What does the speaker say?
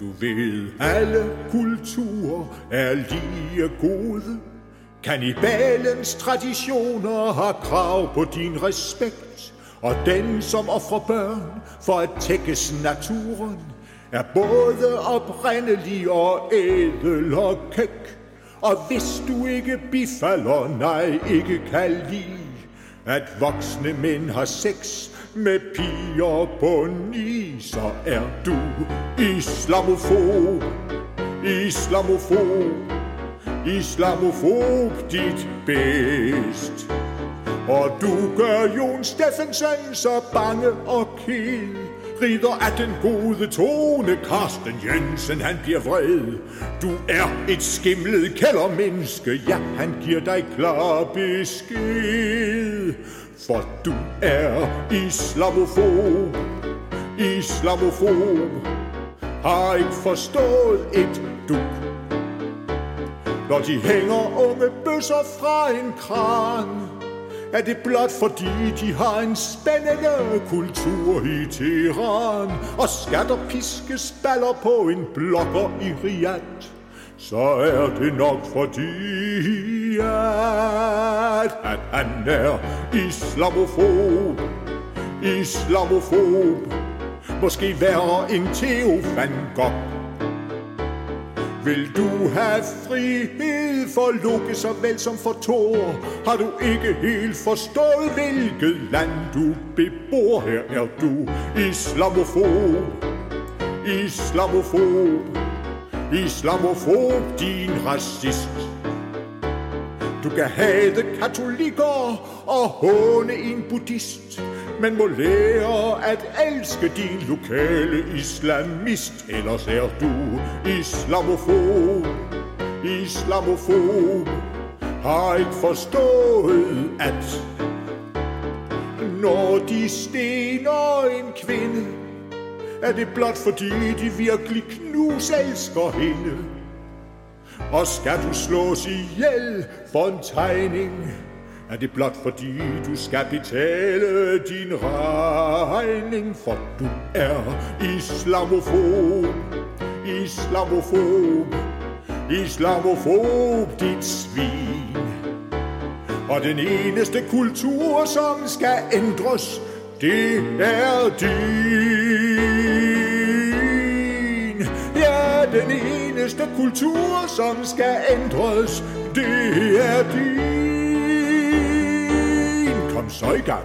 Du ved, alle kulturer er lige gode. Kanibalens traditioner har krav på din respekt. Og den, som offrer børn for at tækkes naturen, er både oprindelig og ædel og kæk. Og hvis du ikke bifalder, nej, ikke kan lide, at voksne mænd har sex med piger på ni, så er du islamofob, islamofob, islamofob dit bedst. Og du gør Jon Steffensen så bange og ked. Rider af den gode tone, Karsten Jensen, han bliver vred. Du er et skimlet kældermenneske, ja, han giver dig klar besked. For du er islamofob, islamofob, har ikke forstået et duk. Når de hænger unge bøsser fra en kran, er det blot fordi de har en spændende kultur i Teheran? Og skatter piskes baller på en blokker i Riyadh så er det nok fordi, at, at han er islamofob, islamofob, måske værre end Theo van Gogh. Vil du have frihed for Loke såvel som for Thor, har du ikke helt forstået, hvilket land du bebor. Her er du islamofob, islamofob, islamofob, din racist. Du kan hade katolikker og håne en buddhist, men må lære at elske din lokale islamist, ellers er du islamofob, islamofob, har ikke forstået, at når de stener en kvinde, er det blot fordi de virkelig knuselsker hende. Og skal du slås ihjel for en tegning, er det blot fordi du skal betale din regning, for du er islamofob, islamofob, islamofob, dit svin. Og den eneste kultur, som skal ændres, det er din. Eneste kultur, som skal ændres, det er din. Kom så i gang.